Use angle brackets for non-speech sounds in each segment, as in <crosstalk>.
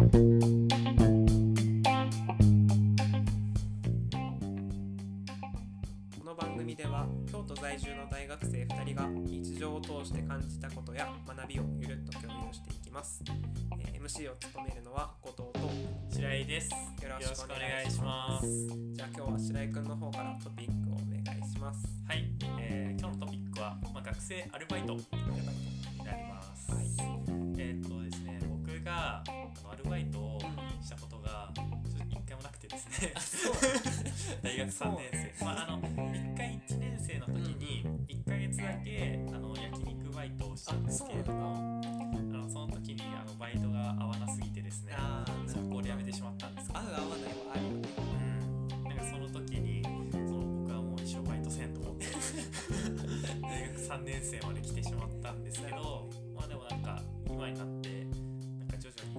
この番組では京都在住の大学生2人が日常を通して感じたことや学びをゆるっと共有していきます、えー MC を務めるのは後藤と白井です。よろしくお願いします。じゃあ今日は白井くんの方からトピックをお願いします。はい、えー今日のトピックは、まあ、学生アルバイトになります。はい。えーっとですね、僕があのアルバイトをしたことが一回もなくてですね、<laughs> 大学3年生、まああの一回1年生の時に1ヶ月だけあの焼肉バイトをしたんですけれども、あのその時にあのバイトが合わなすぎてですね、あー速攻で辞めてしまったんですけど合う合わないはあるよね。うん。なんかその時にその僕はもう一生バイトせんと思って <laughs> 大学3年生まで来てしまったんですけどまあでもなんか今になって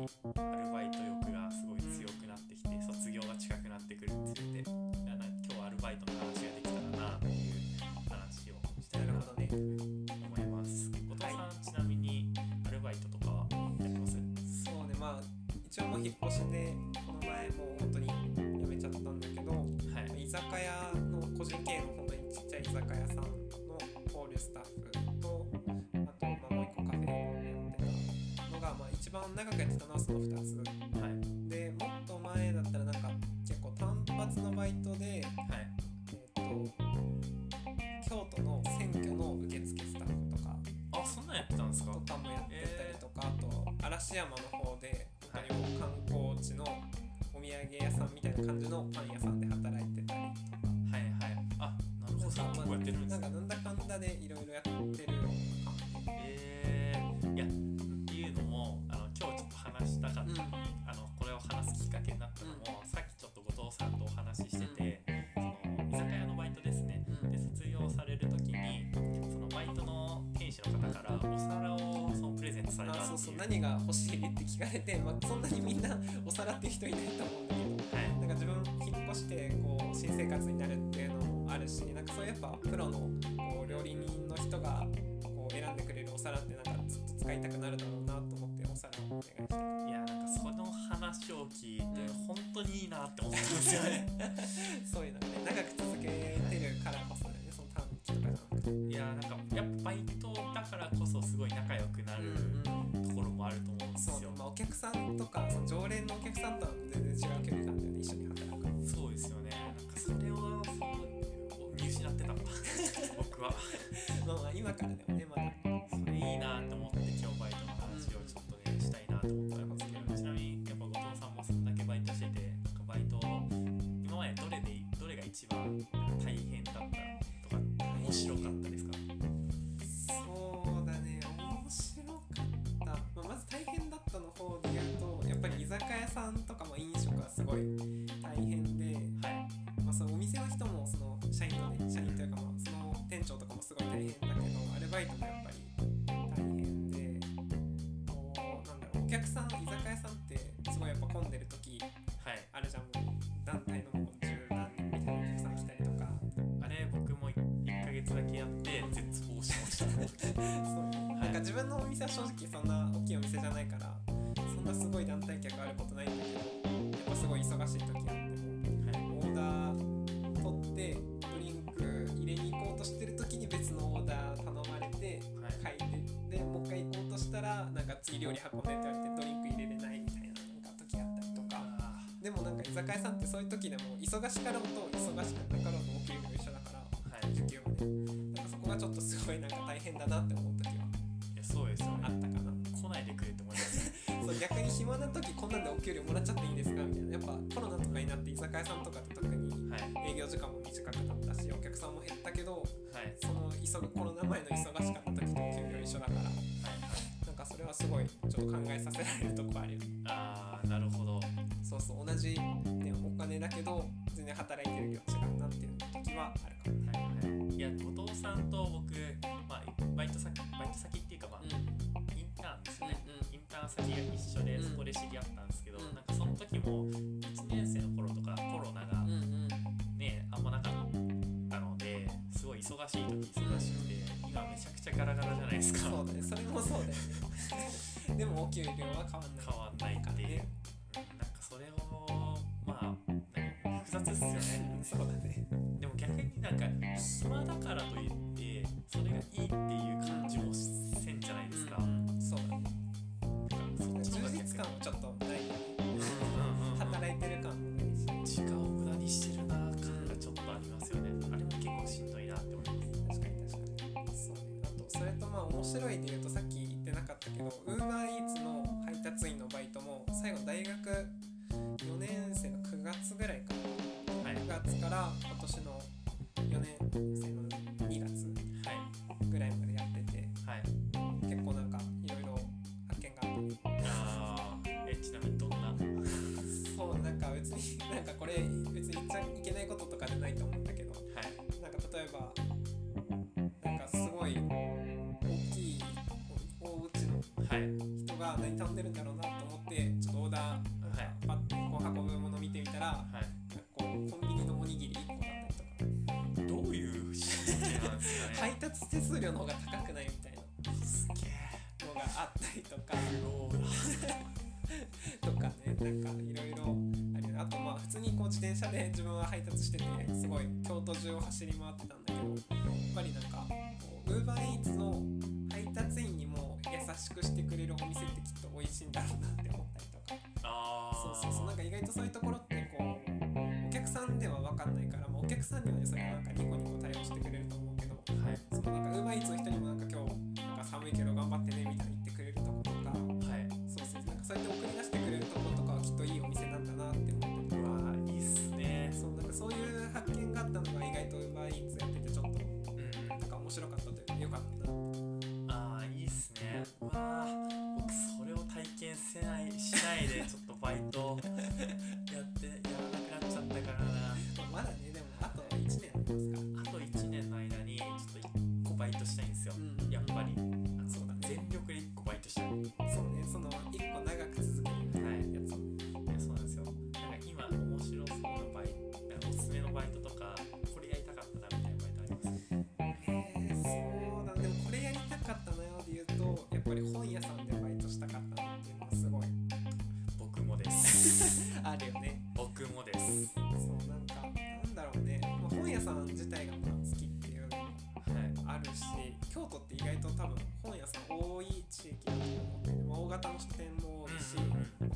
アルバイト欲がすごい強くなってきて卒業が近くなってくるにつれて今日はアルバイトの話ができたらなっていう話をしたいなと思います後藤さんちなみにアルバイトとかはやってますそうねまあ一応もう引っ越しでこの前もう本当に辞めちゃったんだけどはい。居酒屋の個人経営の本当にちっちゃい居酒屋さんのホールスタッフとあと、まあ、もう一個カフェをやってたのが、まあ、一番長くやってたの山の方で本当に観光地のお土産屋さんみたいな感じのパン屋さんで働いてたりとか。はいはい。あなるほど。なんかなんだかんだでいろいろそうそう何が欲しいって聞かれて、まあ、そんなにみんなお皿っていう人いないと思うんだけどはい。なんか自分引っ越してこう新生活になるっていうのもあるしなんかそういうやっぱプロのこう料理人の人がこう選んでくれるお皿ってなんかずっと使いたくなるだろうなと思ってお皿をお願いして。いやなんかその話を聞いて本当にいいなって思ったんですよね。<laughs> そういうのがね長く続けてるからこそまあまあ今からでもねまだ。自分のお店は正直そんな大きいお店じゃないからそんなすごい団体客あることないんだけどやっぱすごい忙しい時あってもオーダー取ってドリンク入れに行こうとしてる時に別のオーダー頼まれてはい。書いてでもう一回行こうとしたらなんか次料理運んでって言われてドリンク入れれないみたいななんか時あったりとか。あでもなんか居酒屋さんってそういう時でも忙しかろうと忙しくなかろうとお給料一緒だからーはい。時給もね。なんかそこがちょっとすごいなんか大変だなって思うそうですよね。あったかな来ないでくれって思います。そう逆に暇な時こんなんでお給料もらっちゃっていいんですか？みたいなやっぱコロナとかになって居酒屋さんとか？って特にはい。営業時間も短くなったしお客さんも減ったけどはい。その急ぐコロナ前の忙しかった時と給料一緒だからはい。なんかそれはすごいちょっと考えさせられるとこあるよねああなるほど。そうそう同じ、ね、お金だけど全然働いてる量違うなっていう時はあるかもはいはい、いや後藤さんと僕、まあ、バイト先バイト先っていうかまあ、うん、インターンですね、うん、インターン先が一緒でそこで知り合ったんですけど、うん、なんかその時も1年生の頃とかコロナがね、あんまなかったのですごい忙しい時忙しくて今めちゃくちゃガラガラじゃないですか。そうだねそれもそうだよね。<laughs> でもお給料は変わんない。変わんないかで、ね、なんかそれをまあ複雑っすよね。<laughs> そうだね。でも逆になんか暇だからといってそれがいいっていう感じもせんじゃないですか、うん。う、そうね。充実感をちょっと頼んでるんだろうなと思ってちょっとオーダー、パッとこう運ぶもの見てみたら、はい、こうコンビニのおにぎり1個だったりとかどういう配達手数料の方が高くないみたいなのがあったりとかとかねなんかいろいろある。あとまあ普通にこう自転車で自分は配達しててすごい京都中を走り回ってたんだけどやっぱりなんかウーバーイーツの配達員にも優しくしてくれるお店ってきっ美味しいんだろうなって思ったりとか。あそうそうそう。なんか意外とそういうところってこうお客さんでは分かんないから、まあ、お客さんにはねそれなんかニコニコ対応してくれると思うけど、はい、そのなんか UberEats の人にもなんか今日なんか寒いけど頑張ってねみたいな。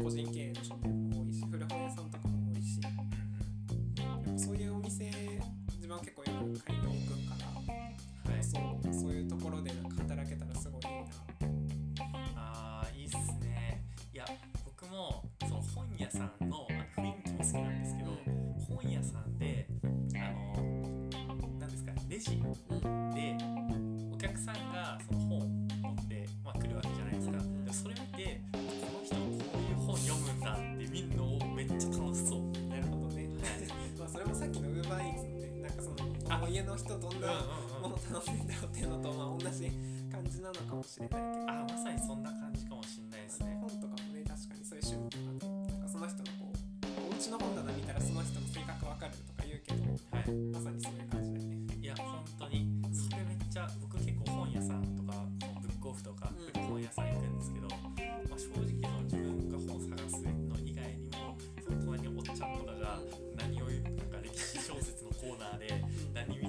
cozinha que の人どんなもの楽しんだろうっていうのとまあ同じ感じなのかもしれないけど。あまさにそんな感じかもしれないですね。本とかもね確かにそういう趣味とかねなんかその人のこうお家の本棚見たらその人の性格わかるとか言うけど、はい、まさにそう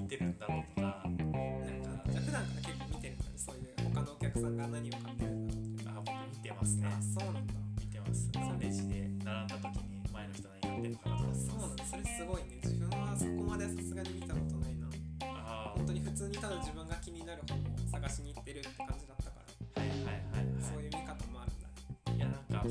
ってるんだろうとかなんか普段から結構見てるからそういう他のお客さんが何を買ってるんだろうっていうあ僕見てますね。あそうなんだ。見てます。そのレジで並んだ時に前の人何やってるのかな。とかそうなんだ。それすごいね。自分はそこまでさすがに見たことないな。あ本当に普通にただ自分が気になる本を探しに行ってるって感じだったから。はいはいはい、はい、そういう見方もあるんだね。いやなんか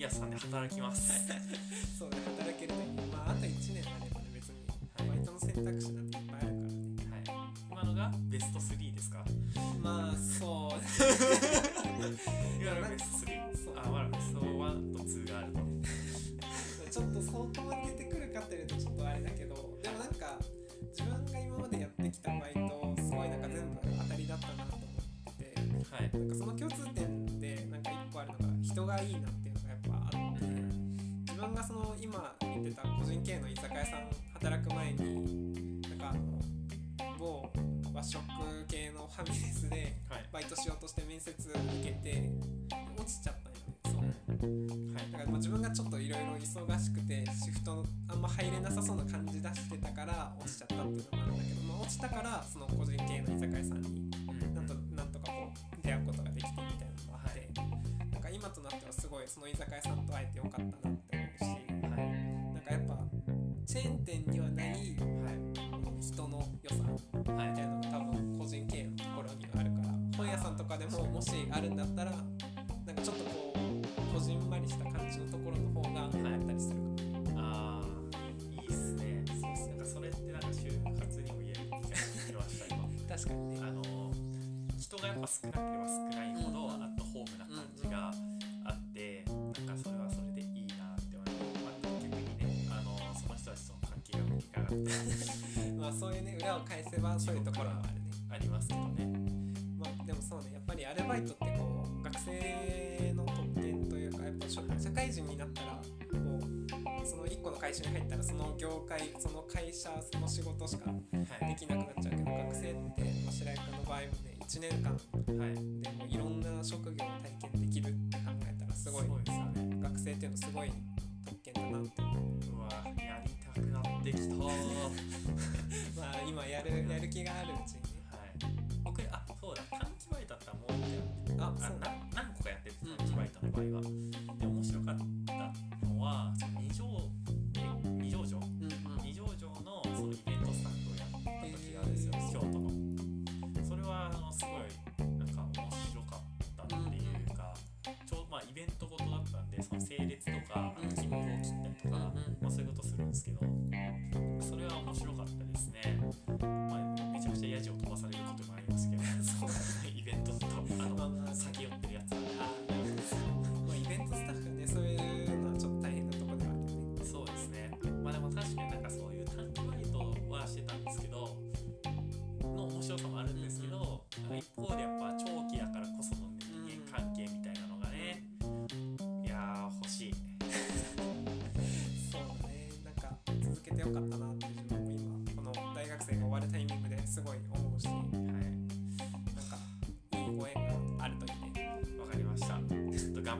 屋さんで働きます。<laughs> そうね働けるとまああと1年あればね別にはい。バイトの選択肢なんていっぱいあるからね。はい。今のがベスト3ですか？まあそう <laughs> 今のがベストファミレスではい。バイトしようとして面接受けて落ちちゃったんよね。そう。はい。だからまあ自分がちょっといろいろ忙しくてシフトあんま入れなさそうな感じ出してたから落ちちゃったっていうのもあるんだけど、まあ、落ちたからその個人経営の居酒屋さんになんとなんとかこう出会うことができてみたいなのもあって、なんか今となってはすごいその居酒屋さんと会えてよかったなってももしあるんだったらなんかちょっとこうこじんまりした感じのところの方が流行ったりする。かも。あーいいっすね。なんかそれってなんか就活にも言える気がしました今。<laughs> 確かにね。あの人がやっぱ少なければ少ないほどうんアットホームな感じがあってなんかそれはそれでいいなって思いまあ、逆にねあのその人たちとの関係が向きがなくて。<laughs> まあそういうね裏を返せばそういうところもあるね。ありますけどねバイトってこう学生の特権というかやっぱ社会人になったらこうその1個の会社に入ったらその業界その会社その仕事しかはいできなくなっちゃうけど学生って、まあ、白井君の場合もね1年間はいでもいろんな職業を体験できるって考えたらすごいですよね学生っていうのすごい特権だなって思ううわやりたくなってきたまあ今やるやる気があるうちにねい僕あそうだ一個やってああそうだ。な何個かやっててバイトの場合はで面白かったのはその二条え二条城。二条城のそのイベントスタッフをやった時があるんですよ、へー。京都の。それはあのすごいなんか面白かったっていうか、ちょうまあイベントごとだったんでその整列とか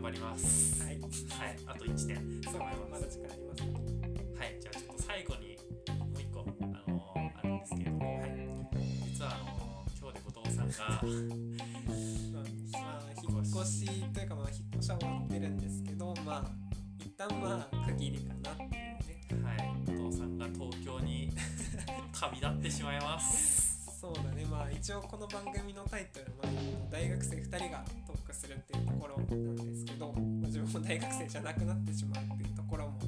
頑張ります。はい。はい。あと1年そうまだ時間ありますねはい。じゃあちょっと最後にもう一個あのーあるんですけれども、はい。実はあのー今日で後藤さんがまあ、まあ、引っ越しというかまあ引っ越しは終わってるんですけどまあ一旦まあ区切りかなっていうね。はい。後藤さんが東京に <laughs> 旅立ってしまいます。そうだね。まあ一応この番組のタイトルは大学生2人がするっていうところなんですけど、まあ、自分も大学生じゃなくなってしまうっていうところも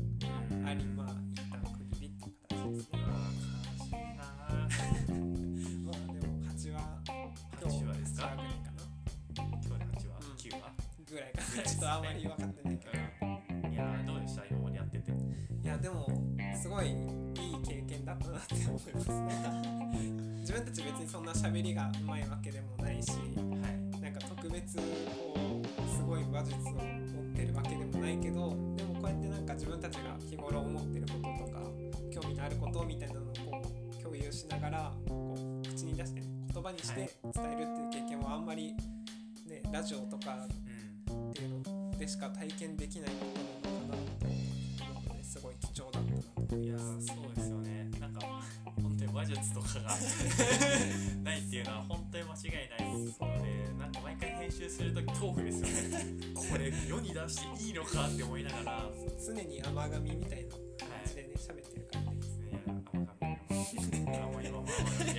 ありまあ一旦区切りっていう形ですね。うわー悲しいなまあでも8話8話ですか8話ぐらいかな今日で8話、うん9話ぐらいかなちょっとあんまり分かってないけどいやーどうでした今までやってていやでもすごいいい経験だったなって思いますね自分たち別にそんな喋りがうまいわけでもないし特別こうすごい話術を持ってるわけでもないけどでもこうやってなんか自分たちが日頃思ってることとか興味のあることみたいなのをこう共有しながらこう口に出して言葉にして伝えるっていう経験はあんまりねラジオとかうんっていうのでしか体験できないことなのかなと思うのですごい貴重だったなと思いやいます。ーそうですよね。なんか本当に話術とかが <laughs> ないっていうのは本当に間違いないので集すると恐怖ですよね。これ世に出していいのかって思いながら。常に甘噛みみたいな。感じでね喋ってるからね。<laughs> いや甘かったあもう今も甘かって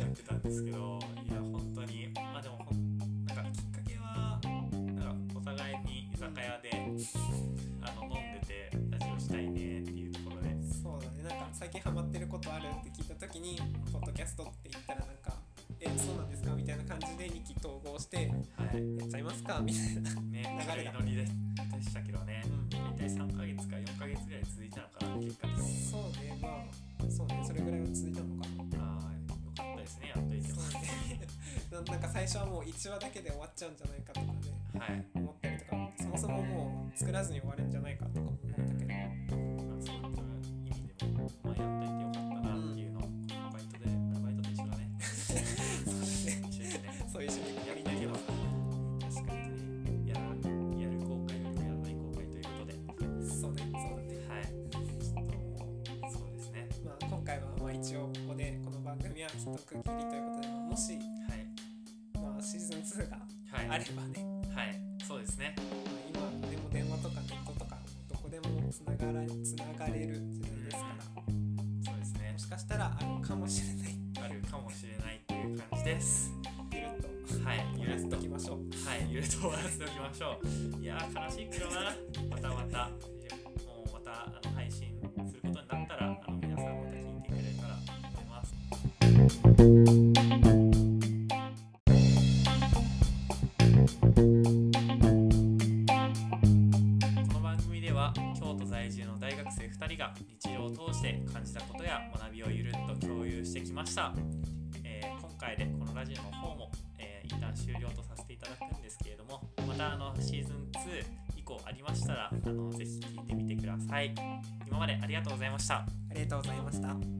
やってたんですけどいや本当にまあでもほんなんかきっかけはなんかお互いに居酒酒屋であの飲んでてラジオしたいねっていうところで。そうだね。なんか最近ハマってることあるって聞いた時にポッドキャストってっちゃいますかみたいな。ね流れだノリででしたけどね。うん。大体3ヶ月か4ヶ月ぐらい続いたのかな結果的に。そうね。まあそうね。それぐらいは続いたのかな。ああよかったですね。やっといてもななんか最初はもう1話だけで終わっちゃうんじゃないかとかね。はい。思ったりとか。そもそももう作らずに終わるんじゃないかとかも思ったけど。まあそういった意味でも、まあ、やっといてよ一区切りということでもしはい。まあシーズン2がはい。あればね。はい。そうですね。まあ今でも電話とかネットとかどこでもつながらつながれる時代ですから。そうですね。もしかしたらあるかもしれない。あるかもしれないという感じです。ゆるっと。はい。ゆるっとときましょう。はい。ゆるっと終わらせておきましょう。いやー悲しいけどな。またまたこの番組では京都在住の大学生2人が日常を通して感じたことや学びをゆるっと共有してきました、えー今回でこのラジオの方も、えー一旦終了とさせていただくんですけれどもまたあのシーズン2以降ありましたらあのぜひ聞いてみてください。今までありがとうございました。ありがとうございました。